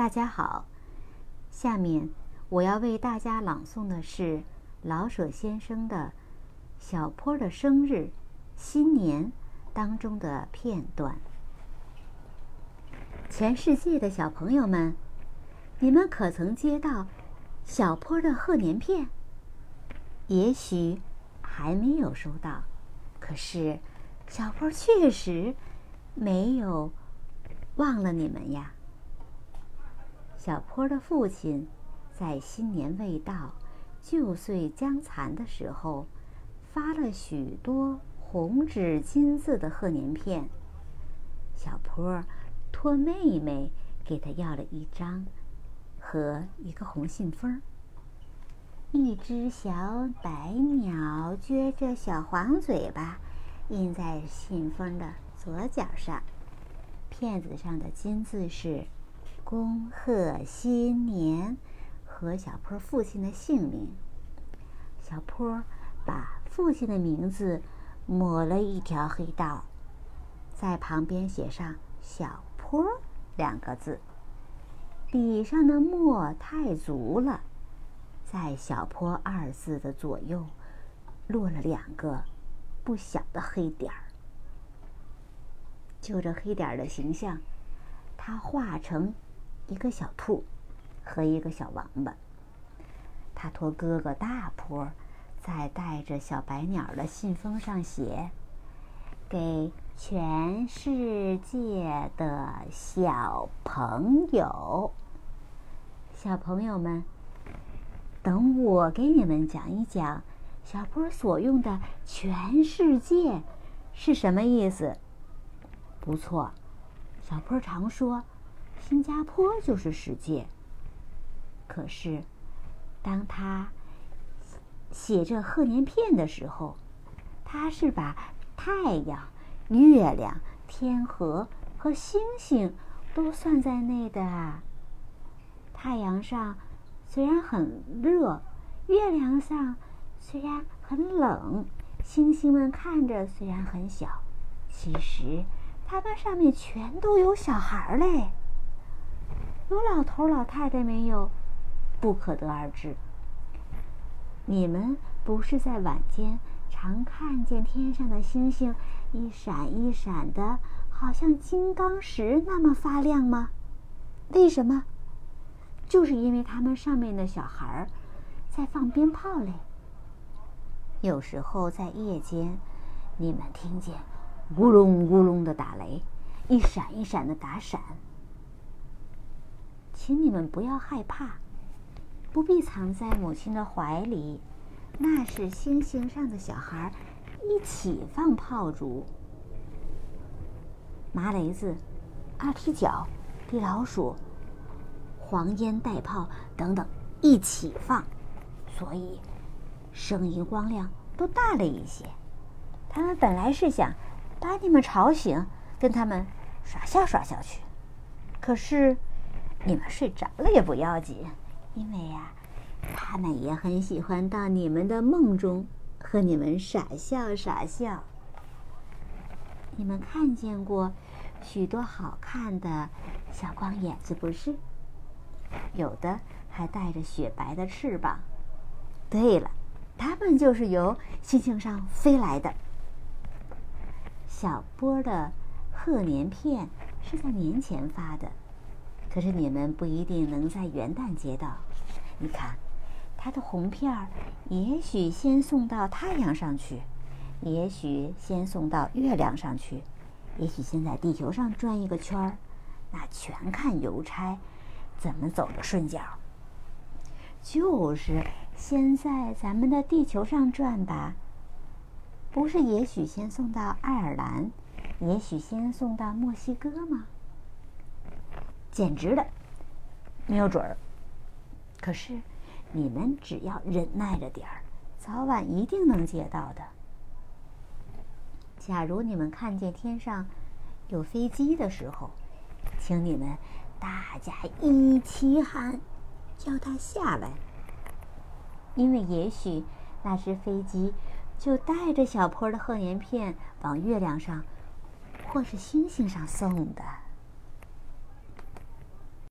大家好，下面我要为大家朗诵的是老舍先生的《小坡的生日》新年当中的片段。全世界的小朋友们，你们可曾接到小坡的贺年片？也许还没有收到，可是小坡确实没有忘了你们呀。小坡的父亲在新年未到、旧岁将残的时候，发了许多红纸金字的贺年片。小坡托妹妹给他要了一张和一个红信封。一只小白鸟撅着小黄嘴巴，印在信封的左角上。片子上的金字是。恭贺新年和小坡父亲的姓名。小坡把父亲的名字抹了一条黑道，在旁边写上“小坡”两个字。笔上的墨太足了，在“小坡”二字的左右落了两个不小的黑点儿。就这黑点儿的形象，他画成。一个小兔和一个小王八，他托哥哥大坡在带着小白鸟的信封上写：“给全世界的小朋友，小朋友们，等我给你们讲一讲小坡所用的‘全世界’是什么意思。不错，小坡常说。”新加坡就是世界。可是，当他写这贺年片的时候，他是把太阳、月亮、天河和星星都算在内的。太阳上虽然很热，月亮上虽然很冷，星星们看着虽然很小，其实它们上面全都有小孩嘞。有老头老太太没有，不可得而知。你们不是在晚间常看见天上的星星一闪一闪的，好像金刚石那么发亮吗？为什么？就是因为他们上面的小孩儿在放鞭炮嘞。有时候在夜间，你们听见咕隆咕隆的打雷，一闪一闪的打闪。请你们不要害怕，不必藏在母亲的怀里，那是星星上的小孩一起放炮竹，麻雷子、二踢脚、地老鼠、黄烟袋炮等等一起放，所以声音光亮都大了一些。他们本来是想把你们吵醒，跟他们耍笑耍笑去，可是。你们睡着了也不要紧，因为呀，他们也很喜欢到你们的梦中和你们傻笑傻笑。你们看见过许多好看的小光眼子不是？有的还带着雪白的翅膀。对了，它们就是由星星上飞来的。小波的贺年片是在年前发的。可是你们不一定能在元旦接到。你看，它的红片儿，也许先送到太阳上去，也许先送到月亮上去，也许先在地球上转一个圈儿。那全看邮差怎么走的顺脚。就是先在咱们的地球上转吧。不是，也许先送到爱尔兰，也许先送到墨西哥吗？简直的，没有准儿。可是，你们只要忍耐着点儿，早晚一定能接到的。假如你们看见天上有飞机的时候，请你们大家一起喊，叫它下来，因为也许那只飞机就带着小坡的贺年片往月亮上或是星星上送的。